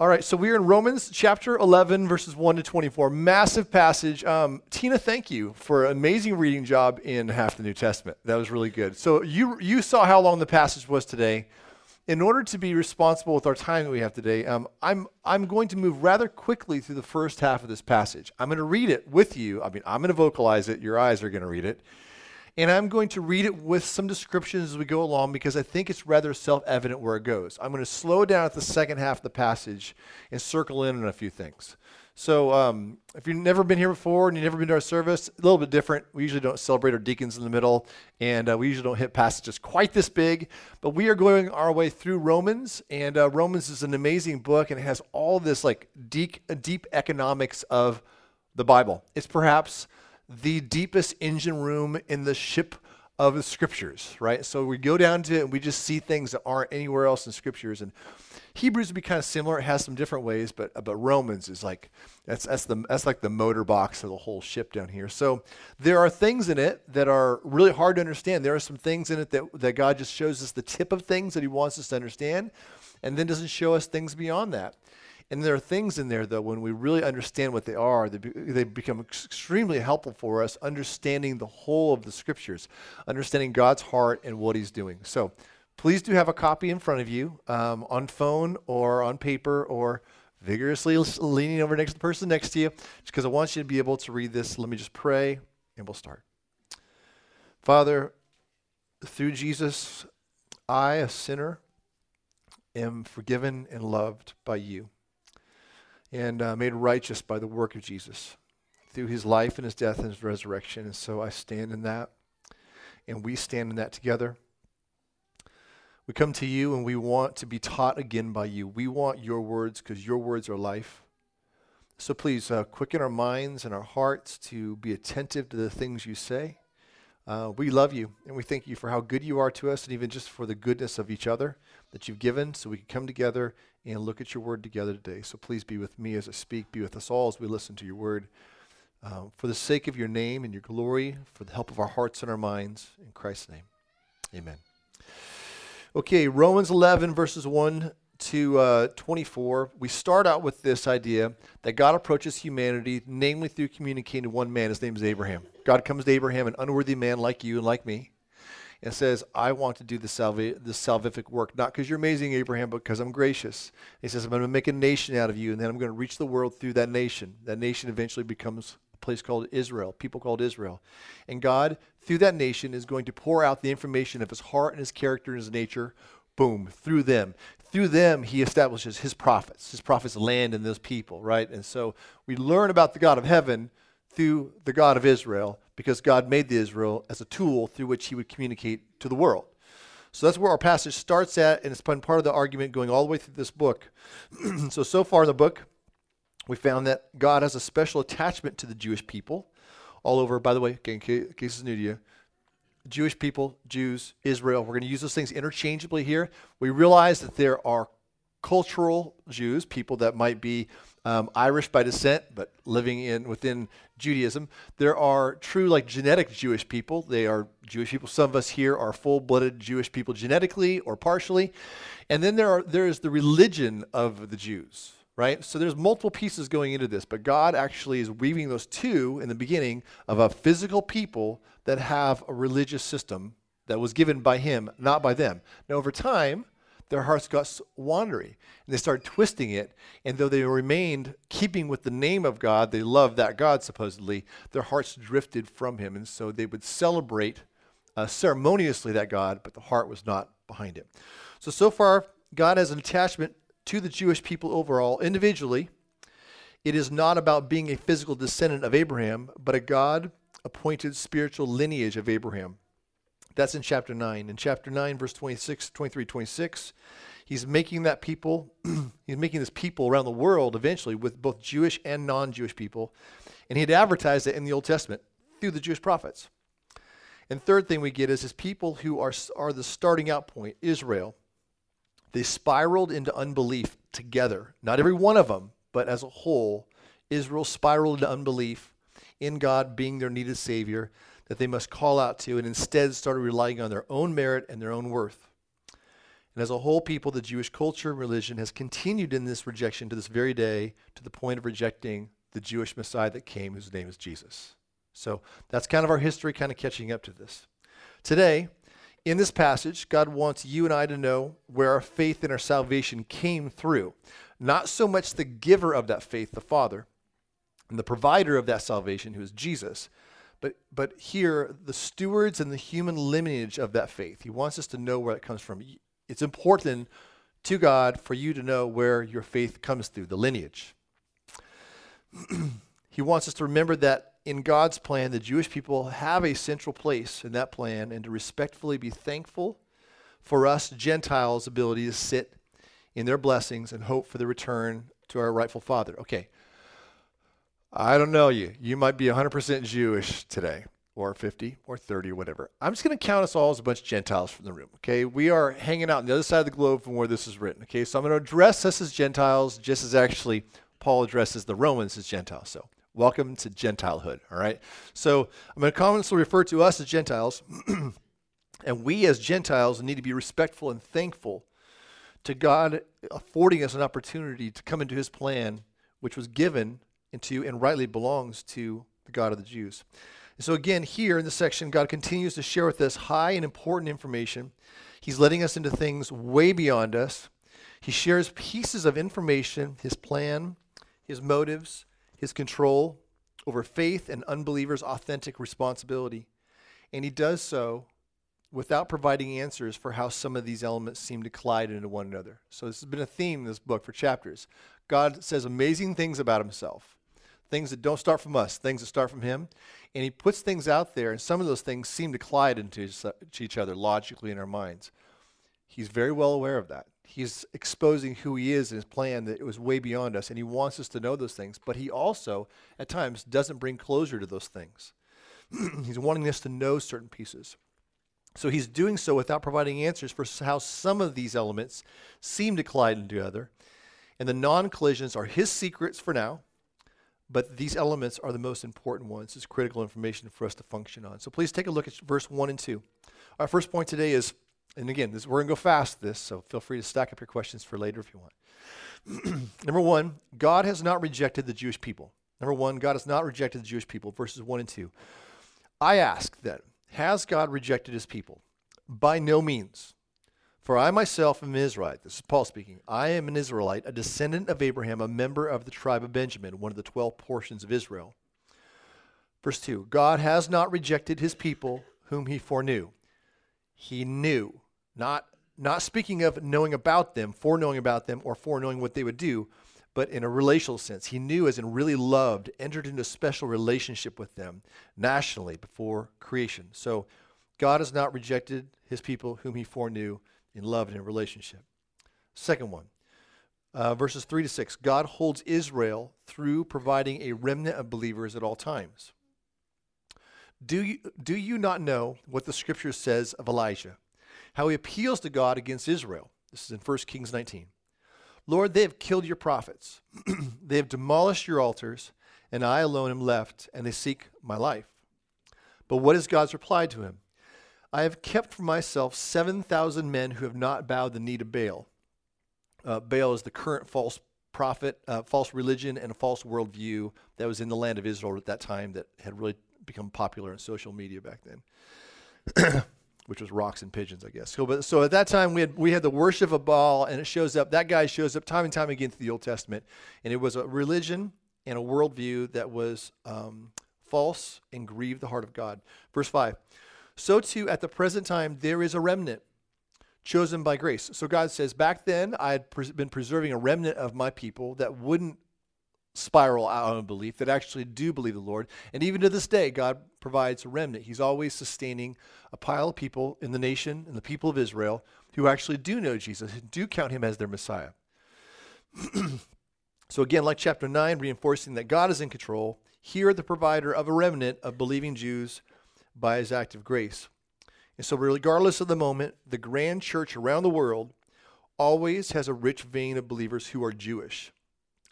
All right, so we're in Romans chapter 11, verses 1 to 24. Massive passage. Um, Tina, thank you for an amazing reading job in half the New Testament. That was really good. So you, you saw how long the passage was today. In order to be responsible with our time that we have today, um, I'm, I'm going to move rather quickly through the first half of this passage. I'm going to read it with you. I mean, I'm going to vocalize it. Your eyes are going to read it. And I'm going to read it with some descriptions as we go along because I think it's rather self evident where it goes. I'm going to slow down at the second half of the passage and circle in on a few things. So, um, if you've never been here before and you've never been to our service, a little bit different. We usually don't celebrate our deacons in the middle, and uh, we usually don't hit passages quite this big. But we are going our way through Romans, and uh, Romans is an amazing book, and it has all this like deep, deep economics of the Bible. It's perhaps the deepest engine room in the ship of the scriptures, right? So we go down to it and we just see things that aren't anywhere else in scriptures. And Hebrews would be kind of similar. It has some different ways, but but Romans is like that's that's the that's like the motor box of the whole ship down here. So there are things in it that are really hard to understand. There are some things in it that, that God just shows us the tip of things that He wants us to understand, and then doesn't show us things beyond that. And there are things in there, though, when we really understand what they are, they, be, they become extremely helpful for us, understanding the whole of the scriptures, understanding God's heart and what He's doing. So please do have a copy in front of you um, on phone or on paper or vigorously leaning over next to the person next to you, just because I want you to be able to read this. Let me just pray and we'll start. Father, through Jesus, I, a sinner, am forgiven and loved by you and uh, made righteous by the work of Jesus through his life and his death and his resurrection. And so I stand in that, and we stand in that together. We come to you and we want to be taught again by you. We want your words because your words are life. So please uh, quicken our minds and our hearts to be attentive to the things you say. Uh, we love you and we thank you for how good you are to us and even just for the goodness of each other that you've given so we can come together and look at your word together today. So please be with me as I speak, be with us all as we listen to your word. Uh, for the sake of your name and your glory, for the help of our hearts and our minds, in Christ's name. Amen. Okay, Romans 11, verses 1 to uh, 24. We start out with this idea that God approaches humanity, namely through communicating to one man. His name is Abraham. God comes to Abraham, an unworthy man like you and like me and says, I want to do the, salvi- the salvific work, not because you're amazing, Abraham, but because I'm gracious. He says, I'm going to make a nation out of you, and then I'm going to reach the world through that nation. That nation eventually becomes a place called Israel, people called Israel. And God, through that nation, is going to pour out the information of his heart and his character and his nature, boom, through them. Through them, he establishes his prophets. His prophets land in those people, right? And so we learn about the God of heaven through the God of Israel because God made the Israel as a tool through which he would communicate to the world. So that's where our passage starts at, and it's been part of the argument going all the way through this book. so, so far in the book, we found that God has a special attachment to the Jewish people all over, by the way, in case it's new to you, Jewish people, Jews, Israel. We're going to use those things interchangeably here. We realize that there are cultural Jews, people that might be um, Irish by descent, but living in within Judaism. There are true, like genetic Jewish people. They are Jewish people. Some of us here are full-blooded Jewish people genetically or partially, and then there are there is the religion of the Jews, right? So there's multiple pieces going into this, but God actually is weaving those two in the beginning of a physical people that have a religious system that was given by Him, not by them. Now, over time their hearts got wandering and they started twisting it. And though they remained keeping with the name of God, they loved that God supposedly, their hearts drifted from Him. And so they would celebrate uh, ceremoniously that God, but the heart was not behind it. So, so far, God has an attachment to the Jewish people overall, individually. It is not about being a physical descendant of Abraham, but a God appointed spiritual lineage of Abraham. That's in chapter 9. In chapter 9, verse 26, 23, 26, he's making that people, he's making this people around the world eventually with both Jewish and non Jewish people. And he had advertised it in the Old Testament through the Jewish prophets. And third thing we get is his people who are, are the starting out point, Israel. They spiraled into unbelief together. Not every one of them, but as a whole, Israel spiraled into unbelief in God being their needed Savior that they must call out to and instead started relying on their own merit and their own worth. And as a whole people, the Jewish culture and religion has continued in this rejection to this very day, to the point of rejecting the Jewish Messiah that came, whose name is Jesus. So that's kind of our history, kind of catching up to this. Today, in this passage, God wants you and I to know where our faith and our salvation came through. Not so much the giver of that faith, the Father, and the provider of that salvation, who is Jesus, but, but here, the stewards and the human lineage of that faith. He wants us to know where it comes from. It's important to God for you to know where your faith comes through, the lineage. he wants us to remember that in God's plan, the Jewish people have a central place in that plan and to respectfully be thankful for us Gentiles' ability to sit in their blessings and hope for the return to our rightful Father. Okay, I don't know you. You might be 100% Jewish today, or 50, or 30, or whatever. I'm just going to count us all as a bunch of Gentiles from the room, okay? We are hanging out on the other side of the globe from where this is written, okay? So I'm going to address us as Gentiles, just as actually Paul addresses the Romans as Gentiles. So welcome to Gentilehood, all right? So I'm going to commonly refer to us as Gentiles, and we as Gentiles need to be respectful and thankful to God affording us an opportunity to come into his plan, which was given into and rightly belongs to the God of the Jews. And so, again, here in this section, God continues to share with us high and important information. He's letting us into things way beyond us. He shares pieces of information, his plan, his motives, his control over faith and unbelievers' authentic responsibility. And he does so without providing answers for how some of these elements seem to collide into one another. So, this has been a theme in this book for chapters. God says amazing things about himself things that don't start from us, things that start from Him. And He puts things out there, and some of those things seem to collide into each other logically in our minds. He's very well aware of that. He's exposing who He is and His plan that it was way beyond us, and He wants us to know those things. But He also, at times, doesn't bring closure to those things. he's wanting us to know certain pieces. So He's doing so without providing answers for how some of these elements seem to collide into other. And the non collisions are His secrets for now but these elements are the most important ones. It's critical information for us to function on. So please take a look at verse 1 and 2. Our first point today is, and again, this, we're going to go fast this, so feel free to stack up your questions for later if you want. Number one, God has not rejected the Jewish people. Number one, God has not rejected the Jewish people, verses 1 and 2. I ask then, has God rejected his people? By no means. For I myself am an Israelite. This is Paul speaking. I am an Israelite, a descendant of Abraham, a member of the tribe of Benjamin, one of the 12 portions of Israel. Verse 2 God has not rejected his people whom he foreknew. He knew, not, not speaking of knowing about them, foreknowing about them, or foreknowing what they would do, but in a relational sense. He knew as in really loved, entered into a special relationship with them nationally before creation. So God has not rejected his people whom he foreknew in love and in relationship. Second one, uh, verses 3 to 6 God holds Israel through providing a remnant of believers at all times. Do you, do you not know what the scripture says of Elijah? How he appeals to God against Israel. This is in 1 Kings 19. Lord, they have killed your prophets, they have demolished your altars, and I alone am left, and they seek my life. But what is God's reply to him? I have kept for myself 7,000 men who have not bowed the knee to Baal. Uh, Baal is the current false prophet, uh, false religion, and a false worldview that was in the land of Israel at that time that had really become popular in social media back then, which was rocks and pigeons, I guess. So, but, so at that time, we had, we had the worship of Baal, and it shows up, that guy shows up time and time again through the Old Testament. And it was a religion and a worldview that was um, false and grieved the heart of God. Verse 5 so too at the present time there is a remnant chosen by grace. So God says, back then I had pres- been preserving a remnant of my people that wouldn't spiral out of belief, that actually do believe the Lord. And even to this day, God provides a remnant. He's always sustaining a pile of people in the nation and the people of Israel who actually do know Jesus, do count him as their Messiah. so again, like chapter 9, reinforcing that God is in control, here the provider of a remnant of believing Jews by his act of grace. And so, regardless of the moment, the grand church around the world always has a rich vein of believers who are Jewish.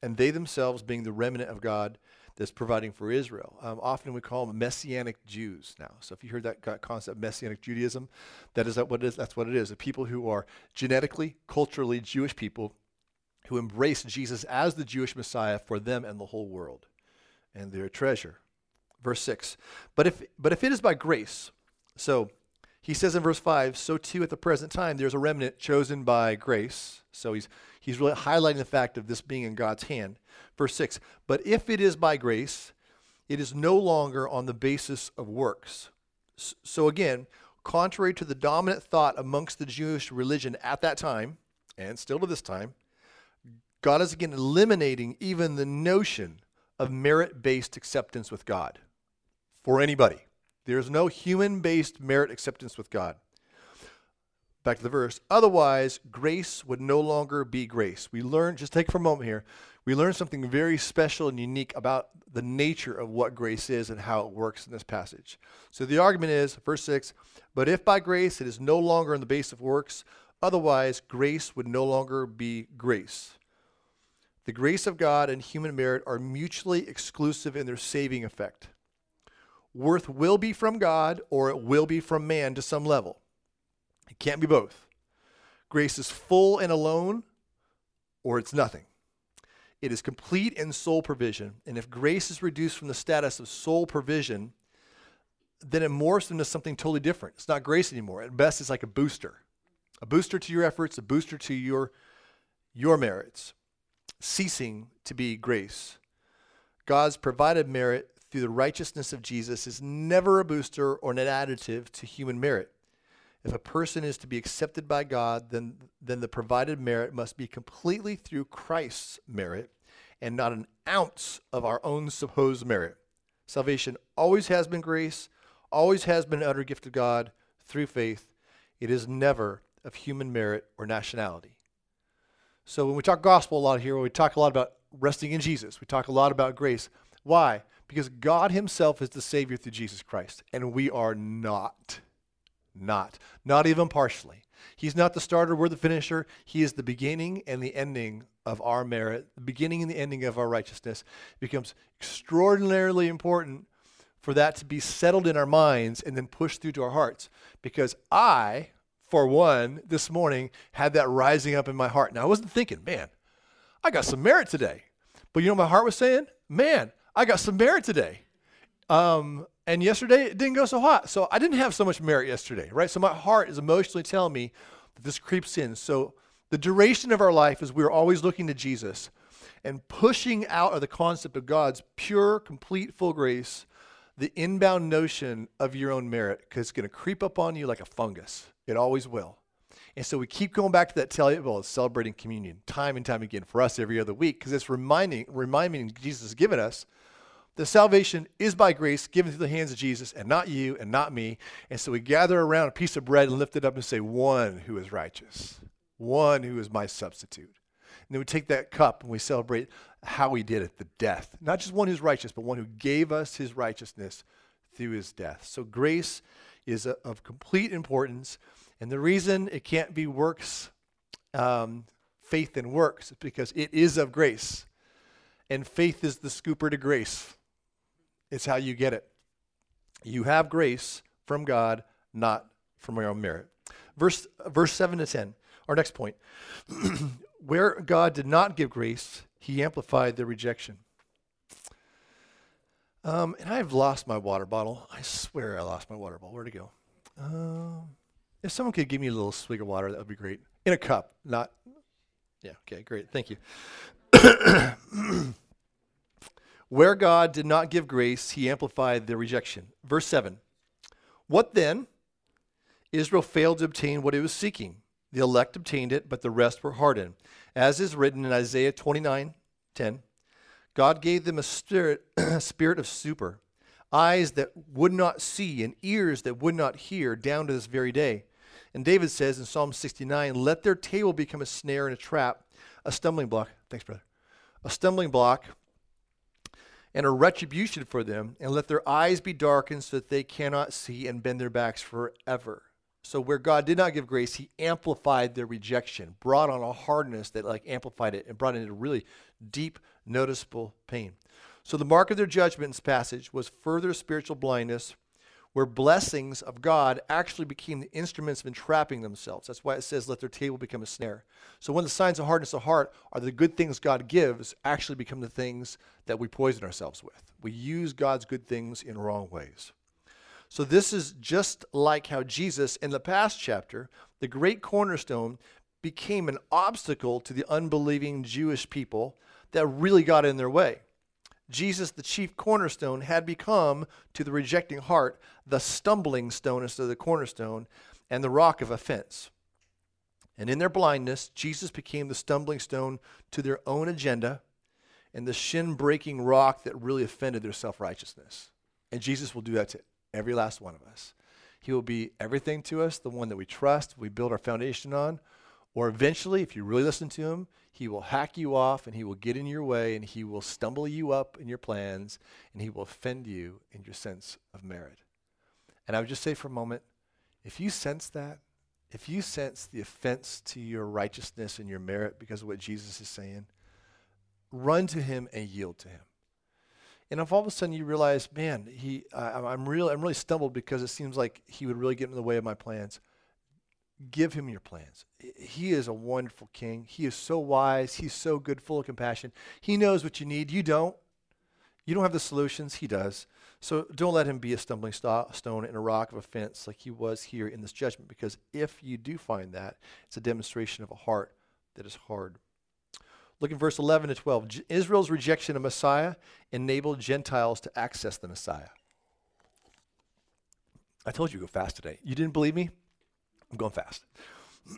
And they themselves, being the remnant of God, that's providing for Israel. Um, often we call them Messianic Jews now. So if you heard that concept, Messianic Judaism, that is what it is. That's what it is. The people who are genetically, culturally Jewish people who embrace Jesus as the Jewish Messiah for them and the whole world, and their treasure. Verse six. But if but if it is by grace, so he says in verse 5 so too at the present time there's a remnant chosen by grace. So he's he's really highlighting the fact of this being in god's hand. Verse 6 but if it is by grace it is no longer on the basis of works. So again contrary to the dominant thought amongst the jewish religion at that time and still to this time god is again eliminating even the notion of merit-based acceptance with god for anybody there's no human based merit acceptance with God. Back to the verse. Otherwise, grace would no longer be grace. We learn, just take for a moment here, we learn something very special and unique about the nature of what grace is and how it works in this passage. So the argument is, verse 6 But if by grace it is no longer on the base of works, otherwise grace would no longer be grace. The grace of God and human merit are mutually exclusive in their saving effect worth will be from God or it will be from man to some level. It can't be both. Grace is full and alone or it's nothing. It is complete and sole provision. And if grace is reduced from the status of sole provision, then it morphs into something totally different. It's not grace anymore. At best, it's like a booster. A booster to your efforts, a booster to your, your merits, ceasing to be grace. God's provided merit through the righteousness of Jesus is never a booster or an additive to human merit. If a person is to be accepted by God, then, then the provided merit must be completely through Christ's merit and not an ounce of our own supposed merit. Salvation always has been grace, always has been an utter gift of God through faith. It is never of human merit or nationality. So when we talk gospel a lot here, when we talk a lot about resting in Jesus. We talk a lot about grace. Why? Because God Himself is the Savior through Jesus Christ, and we are not. Not. Not even partially. He's not the starter, we're the finisher. He is the beginning and the ending of our merit, the beginning and the ending of our righteousness. It becomes extraordinarily important for that to be settled in our minds and then pushed through to our hearts. Because I, for one, this morning had that rising up in my heart. Now, I wasn't thinking, man, I got some merit today. But you know what my heart was saying? Man, I got some merit today. Um, and yesterday it didn't go so hot. So I didn't have so much merit yesterday, right? So my heart is emotionally telling me that this creeps in. So the duration of our life is we're always looking to Jesus and pushing out of the concept of God's pure, complete, full grace, the inbound notion of your own merit, because it's going to creep up on you like a fungus. It always will. And so we keep going back to that table of celebrating communion time and time again for us every other week, because it's reminding, reminding Jesus has given us the salvation is by grace given through the hands of Jesus and not you and not me. And so we gather around a piece of bread and lift it up and say, One who is righteous, one who is my substitute. And then we take that cup and we celebrate how he did it, the death. Not just one who's righteous, but one who gave us his righteousness through his death. So grace is a, of complete importance. And the reason it can't be works, um, faith and works, is because it is of grace. And faith is the scooper to grace. It's how you get it. You have grace from God, not from your own merit. Verse, verse 7 to 10, our next point. Where God did not give grace, he amplified the rejection. Um, and I've lost my water bottle. I swear I lost my water bottle. Where'd it go? Um, if someone could give me a little swig of water, that would be great. In a cup, not. Yeah, okay, great. Thank you. Where God did not give grace, he amplified their rejection. Verse 7 What then? Israel failed to obtain what it was seeking. The elect obtained it, but the rest were hardened. As is written in Isaiah 29 10, God gave them a spirit, a spirit of stupor, eyes that would not see, and ears that would not hear, down to this very day. And David says in Psalm 69, Let their table become a snare and a trap, a stumbling block. Thanks, brother. A stumbling block and a retribution for them, and let their eyes be darkened so that they cannot see and bend their backs forever. So where God did not give grace, he amplified their rejection, brought on a hardness that like amplified it and brought into really deep, noticeable pain. So the mark of their judgment in this passage was further spiritual blindness, where blessings of God actually became the instruments of entrapping themselves. That's why it says, let their table become a snare. So when the signs of hardness of heart are the good things God gives, actually become the things that we poison ourselves with. We use God's good things in wrong ways. So this is just like how Jesus, in the past chapter, the great cornerstone, became an obstacle to the unbelieving Jewish people that really got in their way. Jesus, the chief cornerstone, had become to the rejecting heart the stumbling stone instead of the cornerstone and the rock of offense. And in their blindness, Jesus became the stumbling stone to their own agenda and the shin breaking rock that really offended their self righteousness. And Jesus will do that to every last one of us. He will be everything to us, the one that we trust, we build our foundation on. Or eventually, if you really listen to him, he will hack you off and he will get in your way and he will stumble you up in your plans and he will offend you in your sense of merit. And I would just say for a moment if you sense that, if you sense the offense to your righteousness and your merit because of what Jesus is saying, run to him and yield to him. And if all of a sudden you realize, man, he, I'm really, I'm really stumbled because it seems like he would really get in the way of my plans give him your plans. He is a wonderful king. He is so wise. He's so good, full of compassion. He knows what you need. You don't. You don't have the solutions. He does. So don't let him be a stumbling st- stone and a rock of offense like he was here in this judgment, because if you do find that, it's a demonstration of a heart that is hard. Look at verse 11 to 12. J- Israel's rejection of Messiah enabled Gentiles to access the Messiah. I told you to go fast today. You didn't believe me? I'm going fast.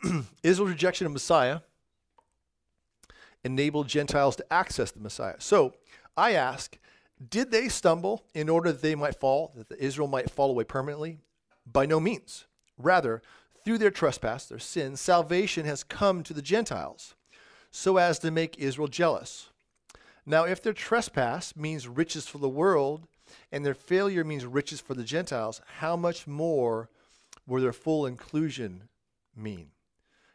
Israel's rejection of Messiah enabled Gentiles to access the Messiah. So I ask, did they stumble in order that they might fall, that Israel might fall away permanently? By no means. Rather, through their trespass, their sin, salvation has come to the Gentiles, so as to make Israel jealous. Now, if their trespass means riches for the world, and their failure means riches for the Gentiles, how much more where their full inclusion mean.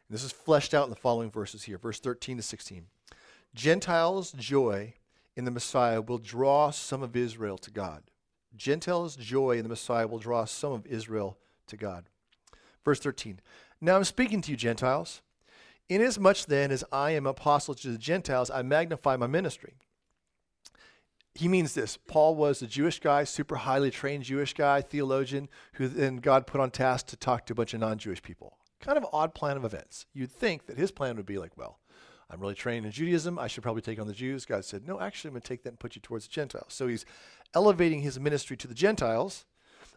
And this is fleshed out in the following verses here, verse 13 to 16. Gentiles' joy in the Messiah will draw some of Israel to God. Gentiles' joy in the Messiah will draw some of Israel to God. Verse 13. Now I'm speaking to you, Gentiles. Inasmuch then as I am apostle to the Gentiles, I magnify my ministry he means this. Paul was a Jewish guy, super highly trained Jewish guy, theologian, who then God put on task to talk to a bunch of non Jewish people. Kind of odd plan of events. You'd think that his plan would be like, well, I'm really trained in Judaism. I should probably take on the Jews. God said, no, actually, I'm going to take that and put you towards the Gentiles. So he's elevating his ministry to the Gentiles.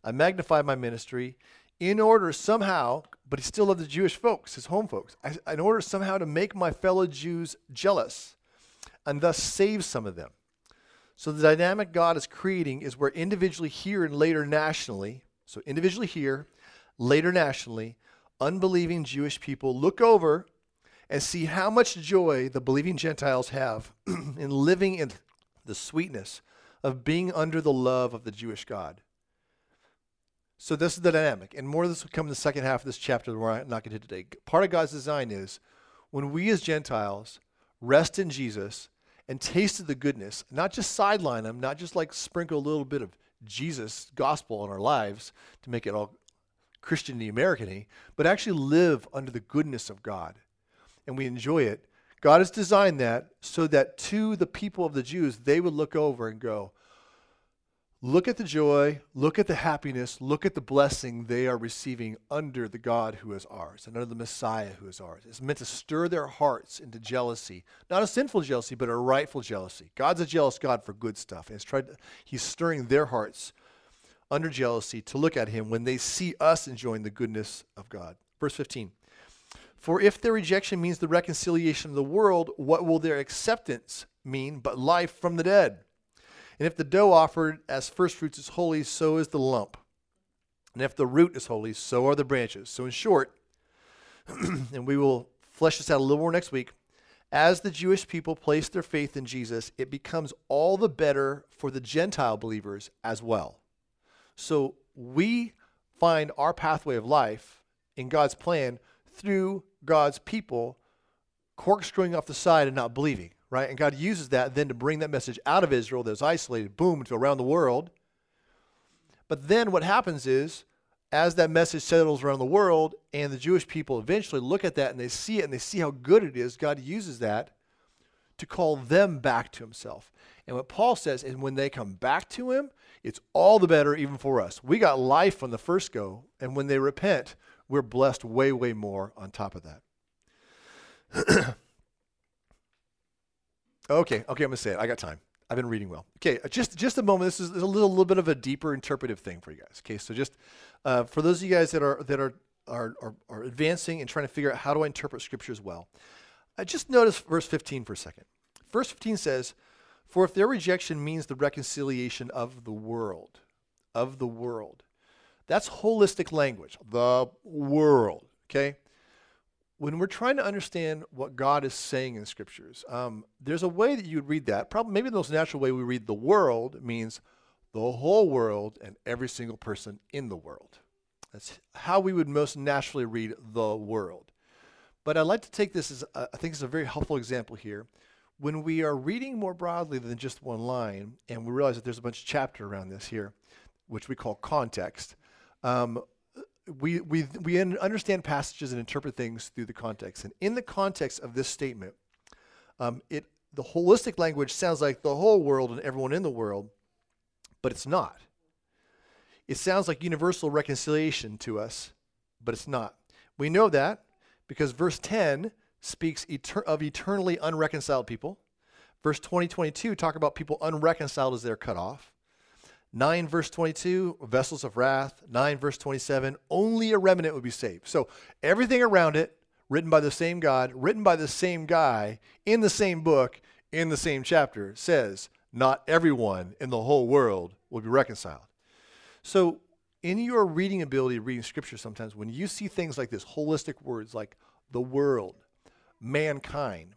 I magnify my ministry in order somehow, but he still loved the Jewish folks, his home folks, in order somehow to make my fellow Jews jealous and thus save some of them. So the dynamic God is creating is where individually here and later nationally, so individually here, later nationally, unbelieving Jewish people look over and see how much joy the believing Gentiles have in living in the sweetness of being under the love of the Jewish God. So this is the dynamic, and more of this will come in the second half of this chapter that we're not going to today. Part of God's design is when we as Gentiles rest in Jesus and tasted the goodness, not just sideline them, not just like sprinkle a little bit of Jesus gospel in our lives to make it all Christian American but actually live under the goodness of God. And we enjoy it. God has designed that so that to the people of the Jews, they would look over and go, Look at the joy, look at the happiness, look at the blessing they are receiving under the God who is ours and under the Messiah who is ours. It's meant to stir their hearts into jealousy, not a sinful jealousy, but a rightful jealousy. God's a jealous God for good stuff. And to, he's stirring their hearts under jealousy to look at him when they see us enjoying the goodness of God. Verse 15. For if their rejection means the reconciliation of the world, what will their acceptance mean but life from the dead? And if the dough offered as first fruits is holy, so is the lump. And if the root is holy, so are the branches. So, in short, and we will flesh this out a little more next week, as the Jewish people place their faith in Jesus, it becomes all the better for the Gentile believers as well. So, we find our pathway of life in God's plan through God's people corkscrewing off the side and not believing. Right? And God uses that then to bring that message out of Israel that's isolated, boom, to around the world. But then what happens is, as that message settles around the world, and the Jewish people eventually look at that and they see it and they see how good it is, God uses that to call them back to Himself. And what Paul says is when they come back to Him, it's all the better even for us. We got life on the first go, and when they repent, we're blessed way, way more on top of that. okay, okay, I'm to say it. I got time. I've been reading well. Okay, uh, just just a moment. This is, a little, little bit of a deeper interpretive thing for you guys. Okay, so just uh, for those of you guys that are that are, are are, are advancing and trying to figure out how do I interpret scriptures well, I just notice verse 15 for a second. Verse 15 says, "For if their rejection means the reconciliation of the world, of the world, that's holistic language. The world. Okay, when we're trying to understand what God is saying in scriptures, um, there's a way that you would read that. Probably, maybe the most natural way we read the world means the whole world and every single person in the world. That's how we would most naturally read the world. But I'd like to take this as a, I think it's a very helpful example here. When we are reading more broadly than just one line, and we realize that there's a bunch of chapter around this here, which we call context. Um, we, we, we understand passages and interpret things through the context. And in the context of this statement, um, it, the holistic language sounds like the whole world and everyone in the world, but it's not. It sounds like universal reconciliation to us, but it's not. We know that because verse 10 speaks of eternally unreconciled people. Verse 20, 22 talk about people unreconciled as they're cut off. 9 verse 22, vessels of wrath. 9 verse 27, only a remnant would be saved. So everything around it, written by the same God, written by the same guy, in the same book, in the same chapter, says, not everyone in the whole world will be reconciled. So in your reading ability, reading scripture sometimes, when you see things like this, holistic words like the world, mankind,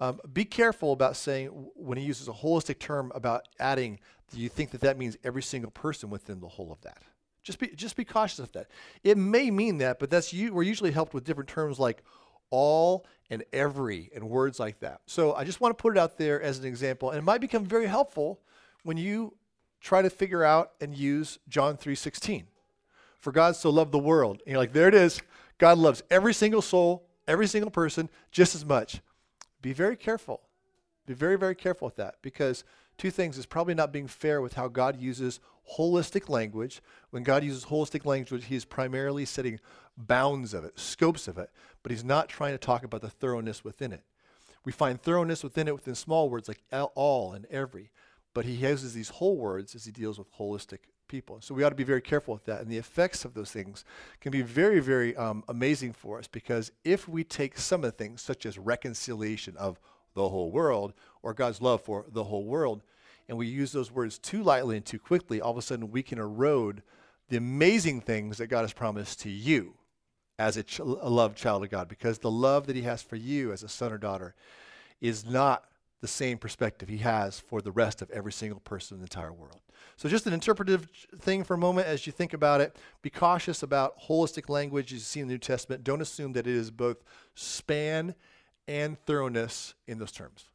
um, be careful about saying, when he uses a holistic term about adding do you think that that means every single person within the whole of that? Just be, just be cautious of that. It may mean that, but that's you, we're usually helped with different terms like all and every and words like that. So I just want to put it out there as an example, and it might become very helpful when you try to figure out and use John 3:16. For God so loved the world. And you're like, there it is. God loves every single soul, every single person just as much. Be very careful. Be very, very careful with that because two things is probably not being fair with how God uses holistic language. When God uses holistic language, he is primarily setting bounds of it, scopes of it, but he's not trying to talk about the thoroughness within it. We find thoroughness within it within small words like all and every, but he uses these whole words as he deals with holistic people. So we ought to be very careful with that. And the effects of those things can be very, very um, amazing for us because if we take some of the things, such as reconciliation of the whole world, or God's love for the whole world, and we use those words too lightly and too quickly, all of a sudden we can erode the amazing things that God has promised to you as a, ch- a loved child of God, because the love that He has for you as a son or daughter is not the same perspective He has for the rest of every single person in the entire world. So, just an interpretive thing for a moment as you think about it. Be cautious about holistic language you see in the New Testament. Don't assume that it is both span and thoroughness in those terms.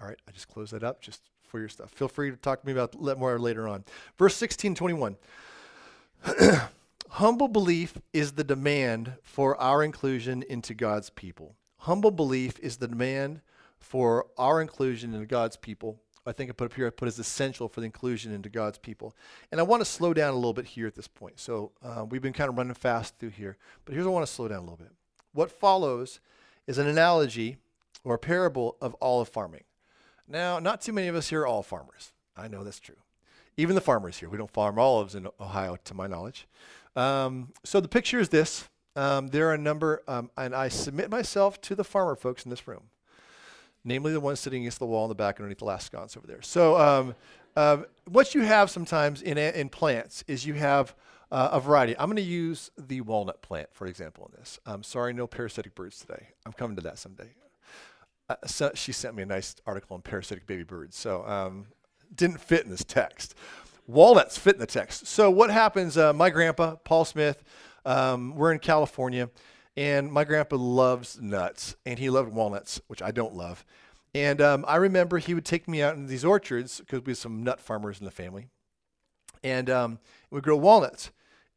All right, I just close that up just for your stuff. Feel free to talk to me about that more later on. Verse 16, 21. Humble belief is the demand for our inclusion into God's people. Humble belief is the demand for our inclusion into God's people. I think I put up here, I put as essential for the inclusion into God's people. And I want to slow down a little bit here at this point. So uh, we've been kind of running fast through here, but here's what I want to slow down a little bit. What follows is an analogy or a parable of olive farming. Now, not too many of us here are all farmers. I know that's true. Even the farmers here. We don't farm olives in Ohio, to my knowledge. Um, so the picture is this. Um, there are a number, um, and I submit myself to the farmer folks in this room, namely the ones sitting against the wall in the back underneath the last sconce over there. So uh, what you have sometimes in, in plants is you have uh, a variety. I'm going to use the walnut plant, for example, in this. I'm sorry, no parasitic birds today. I'm coming to that someday. Uh, so she sent me a nice article on parasitic baby birds. So um, didn't fit in this text. Walnuts fit in the text. So what happens? Uh, my grandpa, Paul Smith, um, we're in California, and my grandpa loves nuts, and he loved walnuts, which I don't love. And um, I remember he would take me out into these orchards because we have some nut farmers in the family, and um, we grow walnuts.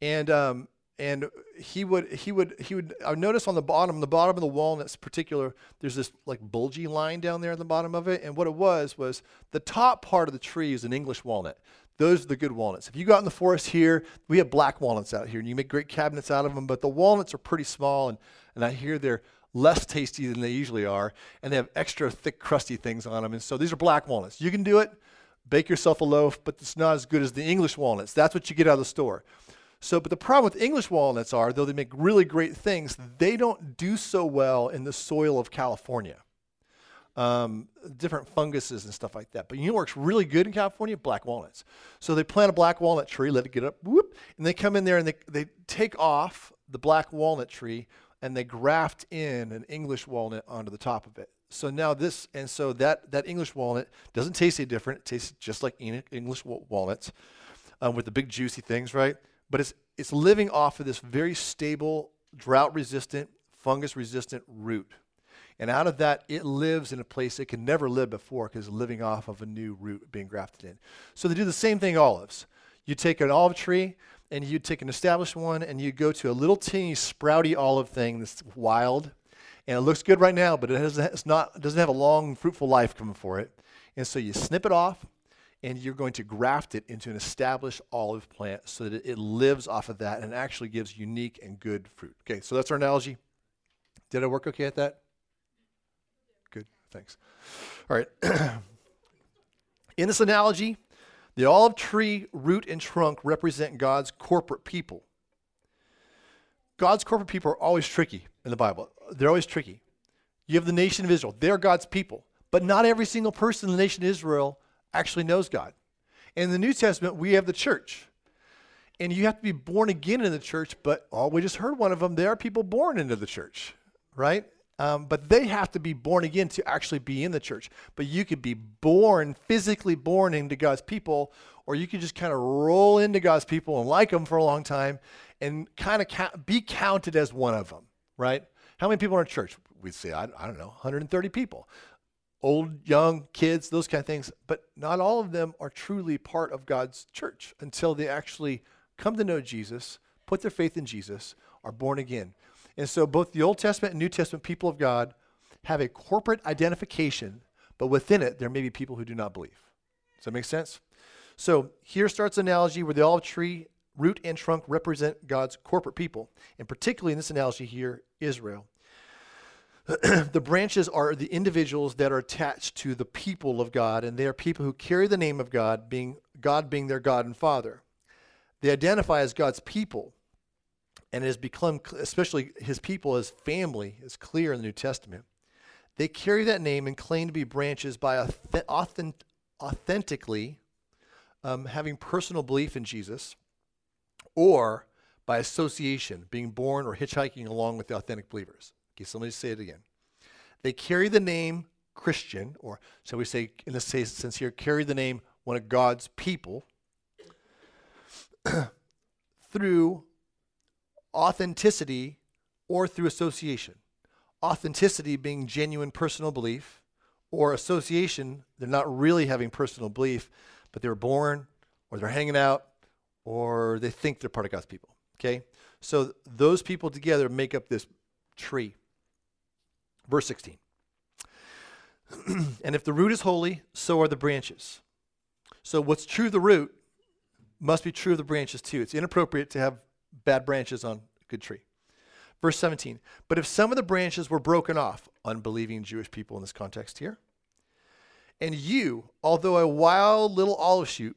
And um, and he would he would he would I would notice on the bottom the bottom of the walnuts in particular there's this like bulgy line down there at the bottom of it. And what it was was the top part of the tree is an English walnut. Those are the good walnuts. If you go out in the forest here we have black walnuts out here and you make great cabinets out of them but the walnuts are pretty small and and I hear they're less tasty than they usually are and they have extra thick crusty things on them. And so these are black walnuts. You can do it. Bake yourself a loaf but it's not as good as the English walnuts. That's what you get out of the store so, but the problem with English walnuts are, though they make really great things, they don't do so well in the soil of California. Um, different funguses and stuff like that. But you know what works really good in California? Black walnuts. So they plant a black walnut tree, let it get up, whoop, and they come in there and they, they take off the black walnut tree and they graft in an English walnut onto the top of it. So now this, and so that, that English walnut doesn't taste any different. It tastes just like English walnuts um, with the big juicy things, right? But it's, it's living off of this very stable, drought resistant, fungus resistant root. And out of that, it lives in a place it can never live before because it's living off of a new root being grafted in. So they do the same thing olives. You take an olive tree and you take an established one and you go to a little teeny sprouty olive thing that's wild. And it looks good right now, but it, has, it's not, doesn't have a long, fruitful life coming for it. And so you snip it off and you're going to graft it into an established olive plant so that it lives off of that and actually gives unique and good fruit. Okay, so that's our analogy. Did I work okay at that? Good, thanks. All right. In this analogy, the olive tree root and trunk represent God's corporate people. God's corporate people are always tricky in the Bible. They're always tricky. You have the nation of Israel, they're God's people. But not every single person in the nation of Israel actually knows God. In the New Testament, we have the church. And you have to be born again in the church, but oh, we just heard one of them. There are people born into the church, right? Um, but they have to be born again to actually be in the church. But you could be born, physically born into God's people, or you could just kind of roll into God's people and like them for a long time and kind of ca- be counted as one of them, right? How many people are in church? We'd say, I, I don't know, 130 people old, young, kids, those kind of things. But not all of them are truly part of God's church until they actually come to know Jesus, put their faith in Jesus, are born again. And so both the Old Testament and New Testament people of God have a corporate identification, but within it, there may be people who do not believe. Does that make sense? So here starts an analogy where the olive tree root and trunk represent God's corporate people, and particularly in this analogy here, Israel. the branches are the individuals that are attached to the people of God, and they are people who carry the name of God, being God being their God and Father. They identify as God's people, and it has become, especially his people as family, is clear in the New Testament. They carry that name and claim to be branches by authentic, authentically um, having personal belief in Jesus, or by association, being born or hitchhiking along with the authentic believers. Okay, so let me say it again. They carry the name Christian, or shall we say, in this sense here, carry the name one of God's people through authenticity or through association. Authenticity being genuine personal belief, or association, they're not really having personal belief, but they were born, or they're hanging out, or they think they're part of God's people. Okay? So those people together make up this tree. Verse 16. and if the root is holy, so are the branches. So what's true of the root must be true of the branches too. It's inappropriate to have bad branches on a good tree. Verse 17. But if some of the branches were broken off, unbelieving Jewish people in this context here, and you, although a wild little olive shoot,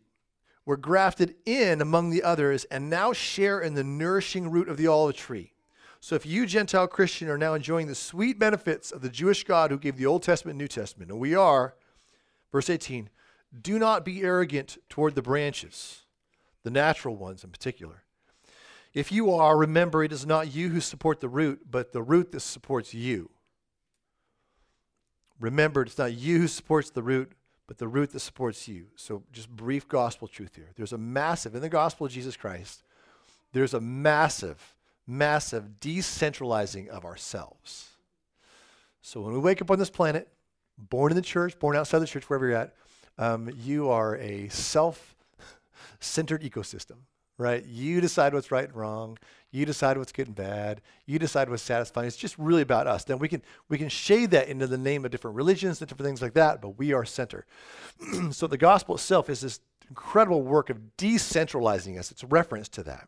were grafted in among the others and now share in the nourishing root of the olive tree. So if you, Gentile Christian, are now enjoying the sweet benefits of the Jewish God who gave the Old Testament and New Testament, and we are, verse 18, do not be arrogant toward the branches, the natural ones in particular. If you are, remember it is not you who support the root, but the root that supports you. Remember, it's not you who supports the root, but the root that supports you. So, just brief gospel truth here. There's a massive, in the gospel of Jesus Christ, there's a massive massive decentralizing of ourselves. So when we wake up on this planet, born in the church, born outside the church, wherever you're at, um, you are a self centered ecosystem, right? You decide what's right and wrong. You decide what's good and bad. You decide what's satisfying. It's just really about us. Then we can we can shade that into the name of different religions and different things like that, but we are center. so the gospel itself is this incredible work of decentralizing us. It's reference to that.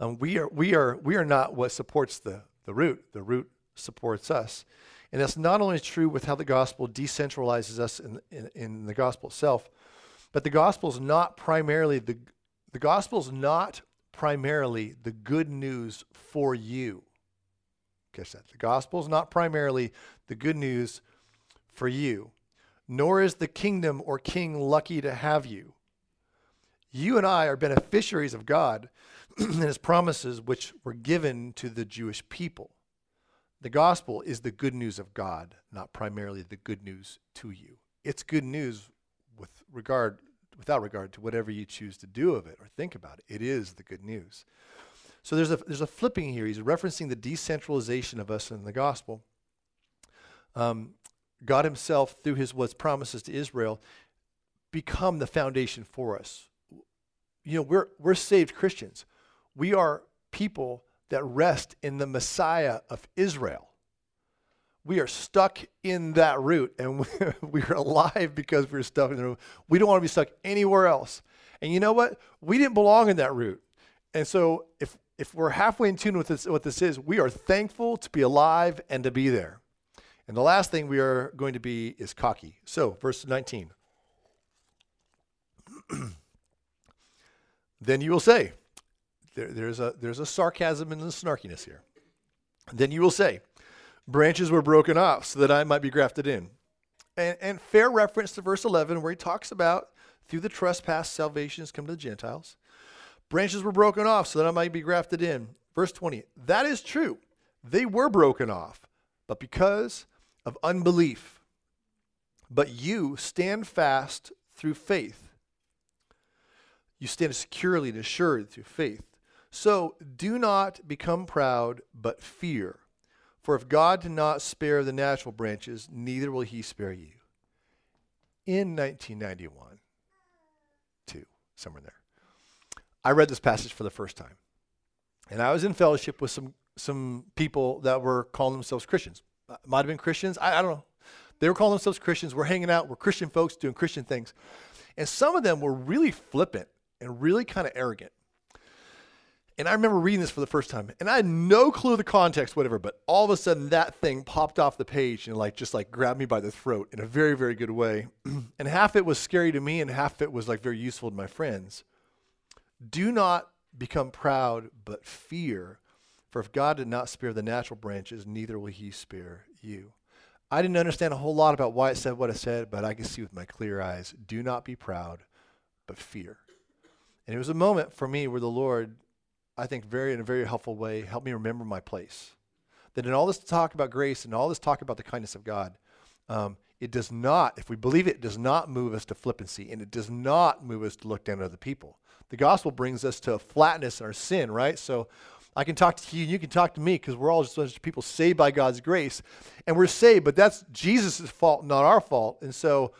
Um, we are we are we are not what supports the the root. The root supports us. And that's not only true with how the gospel decentralizes us in, in, in the gospel itself, but the gospel is not primarily the the gospel is not primarily the good news for you. Catch that. The gospel is not primarily the good news for you, nor is the kingdom or king lucky to have you. You and I are beneficiaries of God and his promises, which were given to the Jewish people. The gospel is the good news of God, not primarily the good news to you. It's good news with regard without regard to whatever you choose to do of it or think about it. It is the good news. So there's a there's a flipping here. He's referencing the decentralization of us in the gospel. Um, God Himself, through His what promises to Israel, become the foundation for us. You know, we're we're saved Christians. We are people that rest in the Messiah of Israel. We are stuck in that root and we are alive because we're stuck in the root. We don't want to be stuck anywhere else. And you know what? We didn't belong in that root. And so if, if we're halfway in tune with this, what this is, we are thankful to be alive and to be there. And the last thing we are going to be is cocky. So, verse 19. then you will say, there, there's, a, there's a sarcasm and a snarkiness here. Then you will say, branches were broken off so that I might be grafted in. And, and fair reference to verse 11 where he talks about through the trespass salvation has come to the Gentiles. Branches were broken off so that I might be grafted in. Verse 20, that is true. They were broken off, but because of unbelief. But you stand fast through faith. You stand securely and assured through faith. So do not become proud, but fear. For if God did not spare the natural branches, neither will he spare you. In 1991, two, somewhere there, I read this passage for the first time. And I was in fellowship with some, some people that were calling themselves Christians. Uh, might have been Christians. I, I don't know. They were calling themselves Christians. We're hanging out. We're Christian folks doing Christian things. And some of them were really flippant and really kind of arrogant. And I remember reading this for the first time, and I had no clue the context, whatever. But all of a sudden, that thing popped off the page and like just like grabbed me by the throat in a very, very good way. and half it was scary to me, and half it was like very useful to my friends. Do not become proud, but fear. For if God did not spare the natural branches, neither will He spare you. I didn't understand a whole lot about why it said what it said, but I can see with my clear eyes. Do not be proud, but fear. And it was a moment for me where the Lord I think, very in a very helpful way, helped me remember my place. That in all this talk about grace and all this talk about the kindness of God, um, it does not, if we believe it, it does not move us to flippancy and it does not move us to look down at other people. The gospel brings us to flatness in our sin, right? So I can talk to you and you can talk to me because we're all just people saved by God's grace and we're saved, but that's Jesus' fault, not our fault. And so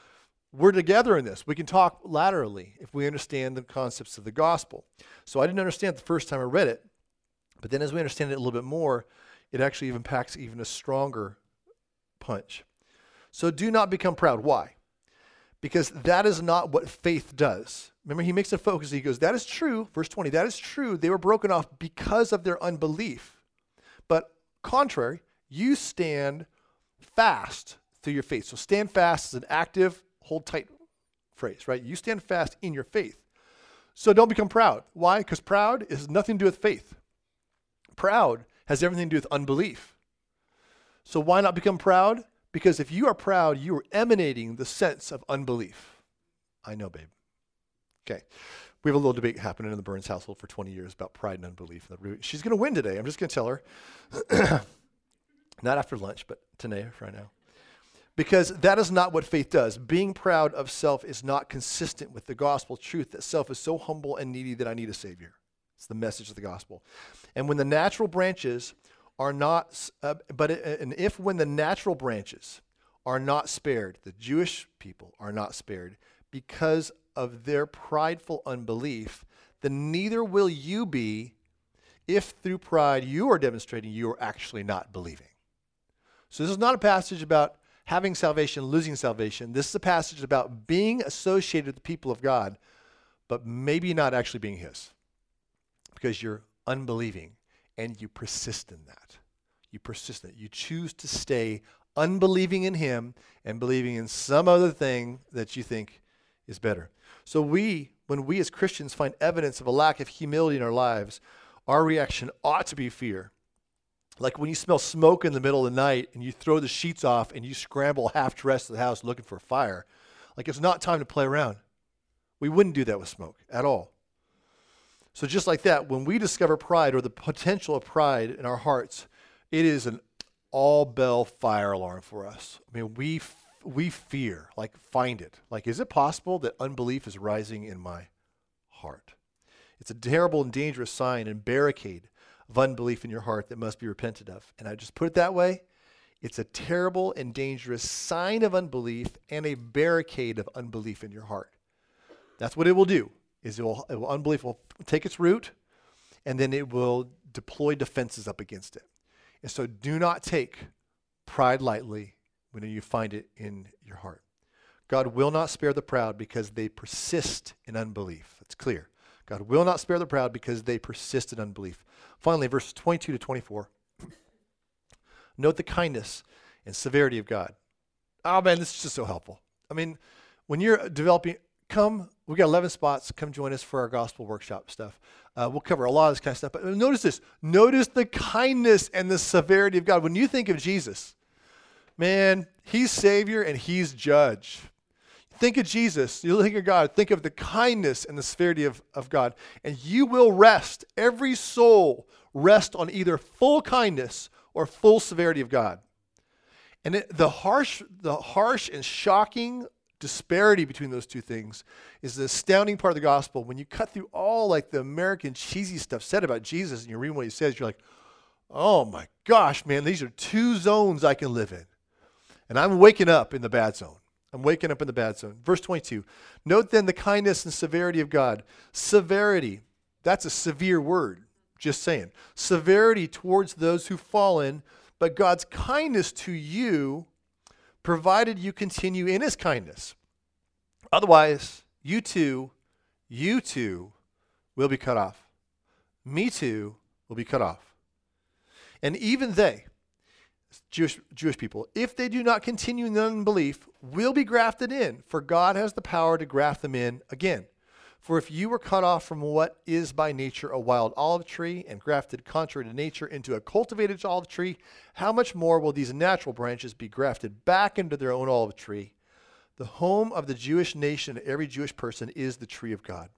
we're together in this. We can talk laterally if we understand the concepts of the gospel. So I didn't understand the first time I read it, but then as we understand it a little bit more, it actually even packs even a stronger punch. So do not become proud. Why? Because that is not what faith does. Remember, he makes a focus. He goes, That is true. Verse 20, that is true. They were broken off because of their unbelief. But contrary, you stand fast through your faith. So stand fast is an active hold tight phrase, right? You stand fast in your faith. So don't become proud. Why? Because proud has nothing to do with faith. Proud has everything to do with unbelief. So why not become proud? Because if you are proud, you are emanating the sense of unbelief. I know, babe. Okay. We have a little debate happening in the Burns household for 20 years about pride and unbelief. She's going to win today. I'm just going to tell her. Not after lunch, but today, right now because that is not what faith does. Being proud of self is not consistent with the gospel truth that self is so humble and needy that I need a savior. It's the message of the gospel. And when the natural branches are not, uh, but it, and if when the natural branches are not spared, the Jewish people are not spared because of their prideful unbelief, then neither will you be if through pride you are demonstrating you are actually not believing. So this is not a passage about having salvation, losing salvation. This is a passage about being associated with the people of God, but maybe not actually being His because you're unbelieving and you persist in that. You persist in it. You choose to stay unbelieving in Him and believing in some other thing that you think is better. So we, when we as Christians find evidence of a lack of humility in our lives, our reaction ought to be fear. Like when you smell smoke in the middle of the night and you throw the sheets off and you scramble half dressed to the house looking for a fire, like it's not time to play around. We wouldn't do that with smoke at all. So, just like that, when we discover pride or the potential of pride in our hearts, it is an all bell fire alarm for us. I mean, we we fear, like find it. Like, is it possible that unbelief is rising in my heart? It's a terrible and dangerous sign and barricade of unbelief in your heart that must be repented of. And I just put it that way. It's a terrible and dangerous sign of unbelief and a barricade of unbelief in your heart. That's what it will do. Is it will, it will unbelief will take its root, and then it will deploy defenses up against it. And so, do not take pride lightly when you find it in your heart. God will not spare the proud because they persist in unbelief. It's clear. God will not spare the proud because they persist in unbelief. Finally, verses 22 to 24. Note the kindness and severity of God. Oh man, this is just so helpful. I mean, when you're developing, come, we got 11 spots. Come join us for our gospel workshop stuff. Uh, we'll cover a lot of this kind of stuff. But notice this. Notice the kindness and the severity of God. When you think of Jesus, man, he's Savior and he's Judge. Think of Jesus. You think of God. Think of the kindness and the severity of, of God. And you will rest. Every soul rest on either full kindness or full severity of God. And it, the harsh, the harsh and shocking disparity between those two things is the astounding part of the gospel. When you cut through all like the American cheesy stuff said about Jesus and you read what he says, you're like, oh my gosh, man, these are two zones I can live in. And I'm waking up in the bad zone. I'm waking up in the bad zone. Verse 22. Note then the kindness and severity of God. Severity, that's a severe word, just saying. Severity towards those who've fallen, but God's kindness to you, provided you continue in his kindness. Otherwise, you too, you too will be cut off. Me too will be cut off. And even they, Jewish, Jewish people, if they do not continue in unbelief, will be grafted in, for God has the power to graft them in again. For if you were cut off from what is by nature a wild olive tree and grafted contrary to nature into a cultivated olive tree, how much more will these natural branches be grafted back into their own olive tree? The home of the Jewish nation, every Jewish person, is the tree of God.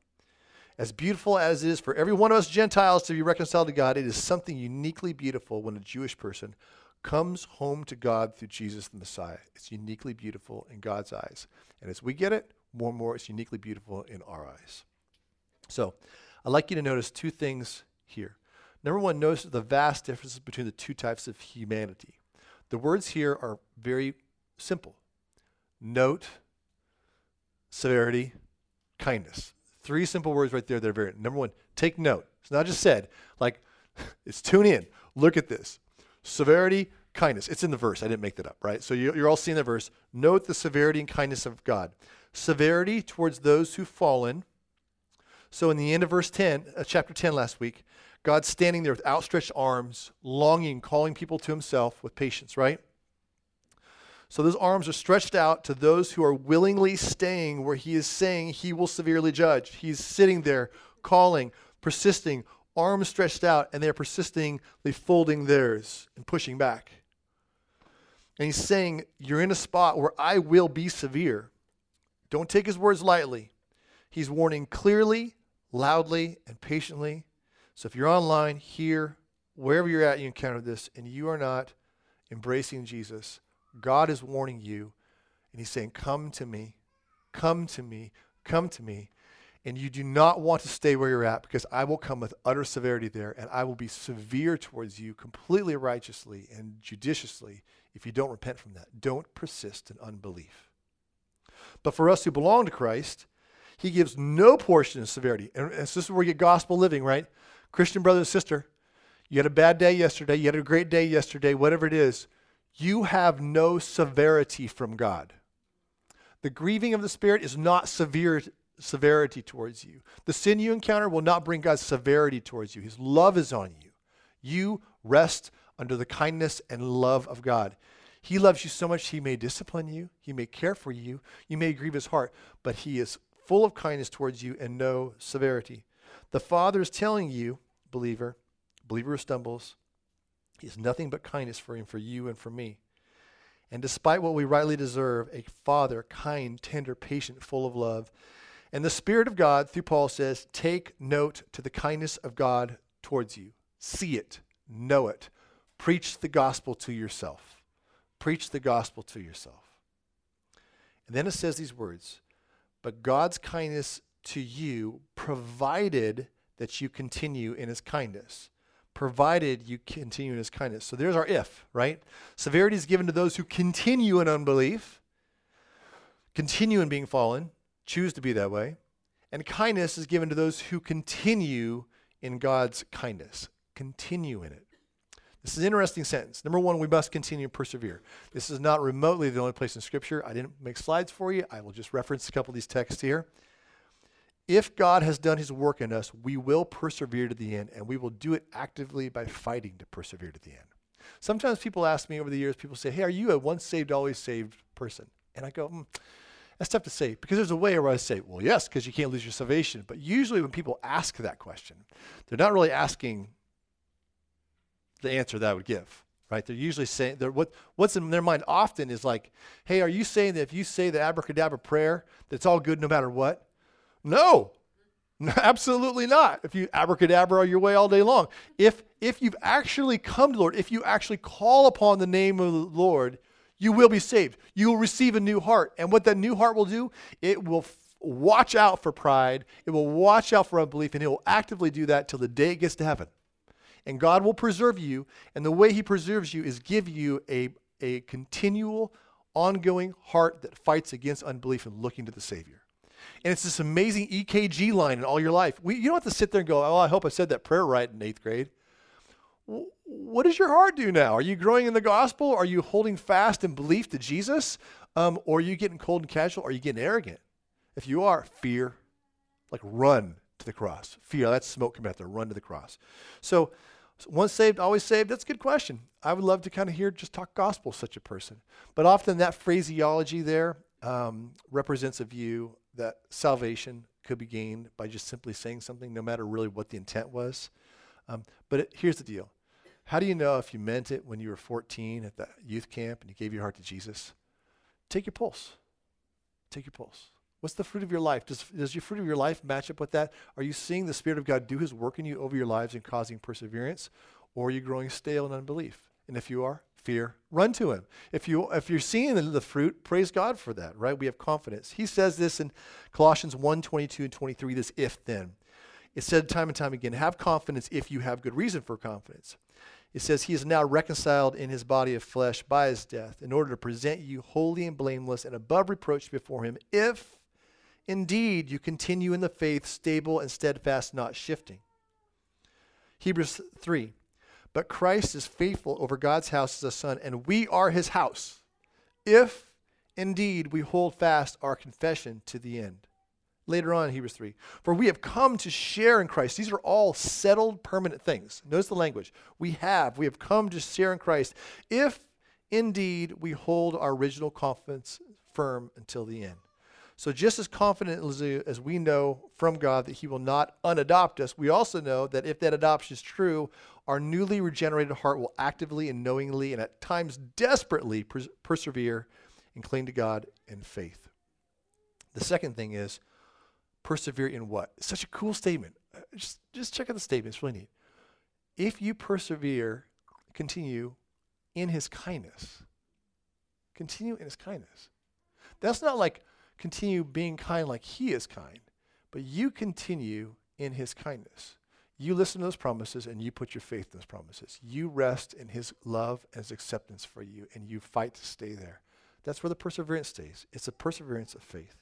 As beautiful as it is for every one of us Gentiles to be reconciled to God, it is something uniquely beautiful when a Jewish person comes home to God through Jesus the Messiah. It's uniquely beautiful in God's eyes. And as we get it, more and more, it's uniquely beautiful in our eyes. So I'd like you to notice two things here. Number one, notice the vast differences between the two types of humanity. The words here are very simple note, severity, kindness. Three simple words right there that are very. Number one, take note. It's not just said, like, it's tune in, look at this. Severity, kindness. It's in the verse. I didn't make that up, right? So you're all seeing the verse. Note the severity and kindness of God. Severity towards those who've fallen. So in the end of verse 10, uh, chapter 10 last week, God's standing there with outstretched arms, longing, calling people to himself with patience, right? So those arms are stretched out to those who are willingly staying where he is saying he will severely judge. He's sitting there calling, persisting, arms stretched out, and they're persistently folding theirs and pushing back. And he's saying, You're in a spot where I will be severe. Don't take his words lightly. He's warning clearly, loudly, and patiently. So if you're online, here, wherever you're at, you encounter this, and you are not embracing Jesus, God is warning you, and he's saying, Come to me, come to me, come to me and you do not want to stay where you're at because I will come with utter severity there and I will be severe towards you completely righteously and judiciously if you don't repent from that. Don't persist in unbelief. But for us who belong to Christ, he gives no portion of severity. And this is where we get gospel living, right? Christian brother and sister, you had a bad day yesterday, you had a great day yesterday, whatever it is, you have no severity from God. The grieving of the Spirit is not severe severity towards you. The sin you encounter will not bring God's severity towards you. His love is on you. You rest under the kindness and love of God. He loves you so much, He may discipline you, He may care for you, you may grieve His heart, but He is full of kindness towards you and no severity. The Father is telling you, believer, believer who stumbles, He has nothing but kindness for Him, for you, and for me. And despite what we rightly deserve, a Father, kind, tender, patient, full of love. And the Spirit of God, through Paul, says, take note to the kindness of God towards you. See it, know it. Preach the gospel to yourself. Preach the gospel to yourself. And then it says these words But God's kindness to you, provided that you continue in his kindness. Provided you continue in his kindness. So there's our if, right? Severity is given to those who continue in unbelief, continue in being fallen, choose to be that way. And kindness is given to those who continue in God's kindness. Continue in it. This is an interesting sentence. Number one, we must continue to persevere. This is not remotely the only place in Scripture. I didn't make slides for you. I will just reference a couple of these texts here. If God has done his work in us, we will persevere to the end, and we will do it actively by fighting to persevere to the end. Sometimes people ask me over the years, people say, Hey, are you a once saved, always saved person? And I go, mm, That's tough to say because there's a way where I say, Well, yes, because you can't lose your salvation. But usually when people ask that question, they're not really asking the answer that I would give, right? They're usually saying, they're, what, what's in their mind often is like, hey, are you saying that if you say the abracadabra prayer, that it's all good no matter what? No, absolutely not. If you abracadabra your way all day long. If, if you've actually come to the Lord, if you actually call upon the name of the Lord, you will be saved. You will receive a new heart. And what that new heart will do, it will f- watch out for pride, it will watch out for unbelief, and it will actively do that till the day it gets to heaven and God will preserve you. And the way He preserves you is give you a, a continual, ongoing heart that fights against unbelief and looking to the Savior. And it's this amazing EKG line in all your life. We, you don't have to sit there and go, oh, I hope I said that prayer right in eighth grade. What does your heart do now? Are you growing in the gospel? Are you holding fast in belief to Jesus? Um, or are you getting cold and casual? Are you getting arrogant? If you are, fear. Like run to the cross. Fear, that's smoke coming out there. Run to the cross. So once saved, always saved? That's a good question. I would love to kind of hear just talk gospel such a person. But often that phraseology there um, represents a view that salvation could be gained by just simply saying something, no matter really what the intent was. Um, but it, here's the deal How do you know if you meant it when you were 14 at the youth camp and you gave your heart to Jesus? Take your pulse. Take your pulse. What's the fruit of your life? Does, does your fruit of your life match up with that? Are you seeing the Spirit of God do His work in you over your lives and causing perseverance? Or are you growing stale in unbelief? And if you are, fear, run to Him. If, you, if you're seeing the, the fruit, praise God for that, right? We have confidence. He says this in Colossians 1 22 and 23, this if then. It said time and time again, have confidence if you have good reason for confidence. It says, He is now reconciled in His body of flesh by His death in order to present you holy and blameless and above reproach before Him if Indeed, you continue in the faith, stable and steadfast, not shifting. Hebrews 3. But Christ is faithful over God's house as a son, and we are his house, if indeed we hold fast our confession to the end. Later on, Hebrews 3. For we have come to share in Christ. These are all settled, permanent things. Notice the language. We have. We have come to share in Christ, if indeed we hold our original confidence firm until the end. So, just as confidently as we know from God that He will not unadopt us, we also know that if that adoption is true, our newly regenerated heart will actively and knowingly and at times desperately pers- persevere and cling to God in faith. The second thing is persevere in what? Such a cool statement. Uh, just, just check out the statement, it's really neat. If you persevere, continue in His kindness. Continue in His kindness. That's not like, continue being kind like he is kind, but you continue in his kindness. You listen to those promises and you put your faith in those promises. You rest in his love and his acceptance for you, and you fight to stay there. That's where the perseverance stays. It's a perseverance of faith.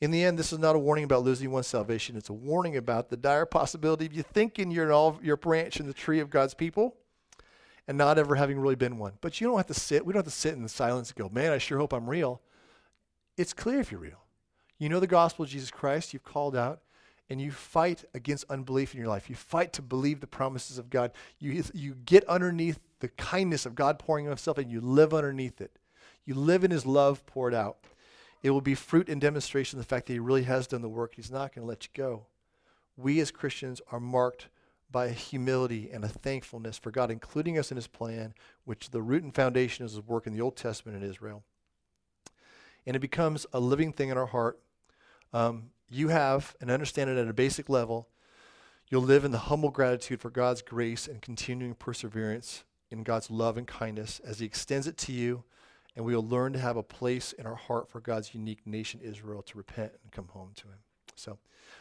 In the end, this is not a warning about losing one's salvation. It's a warning about the dire possibility of you thinking you're, all, you're branch in the tree of God's people and not ever having really been one. But you don't have to sit. We don't have to sit in the silence and go, man, I sure hope I'm real. It's clear if you're real. You know the gospel of Jesus Christ. You've called out and you fight against unbelief in your life. You fight to believe the promises of God. You, you get underneath the kindness of God pouring himself and you live underneath it. You live in his love poured out. It will be fruit and demonstration of the fact that he really has done the work. He's not going to let you go. We as Christians are marked by a humility and a thankfulness for God including us in his plan, which the root and foundation is his work in the Old Testament in Israel. And it becomes a living thing in our heart. Um, you have and understand it at a basic level. You'll live in the humble gratitude for God's grace and continuing perseverance in God's love and kindness as he extends it to you and we will learn to have a place in our heart for God's unique nation, Israel, to repent and come home to Him. So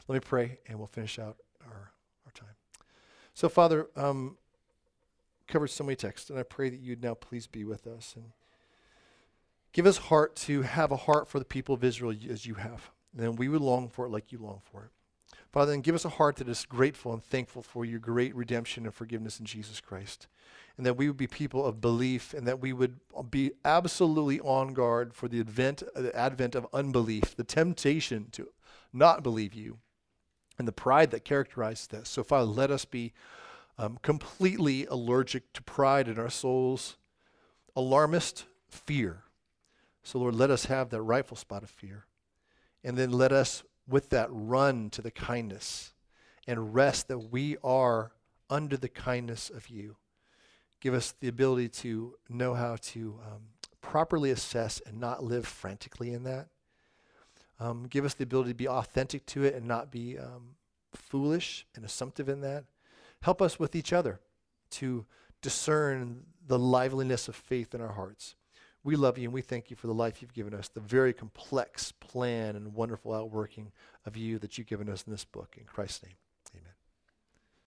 let me pray, and we'll finish out our, our time. So, Father, um, covered so many texts, and I pray that you'd now please be with us and give us heart to have a heart for the people of Israel as you have. And then we would long for it like you long for it. Father, then give us a heart that is grateful and thankful for your great redemption and forgiveness in Jesus Christ and that we would be people of belief and that we would be absolutely on guard for the advent, the advent of unbelief, the temptation to not believe you, and the pride that characterizes that. So, Father, let us be um, completely allergic to pride in our souls, alarmist fear. So, Lord, let us have that rightful spot of fear. And then let us, with that, run to the kindness and rest that we are under the kindness of you. Give us the ability to know how to um, properly assess and not live frantically in that. Um, give us the ability to be authentic to it and not be um, foolish and assumptive in that. Help us with each other to discern the liveliness of faith in our hearts. We love you and we thank you for the life you've given us, the very complex plan and wonderful outworking of you that you've given us in this book. In Christ's name.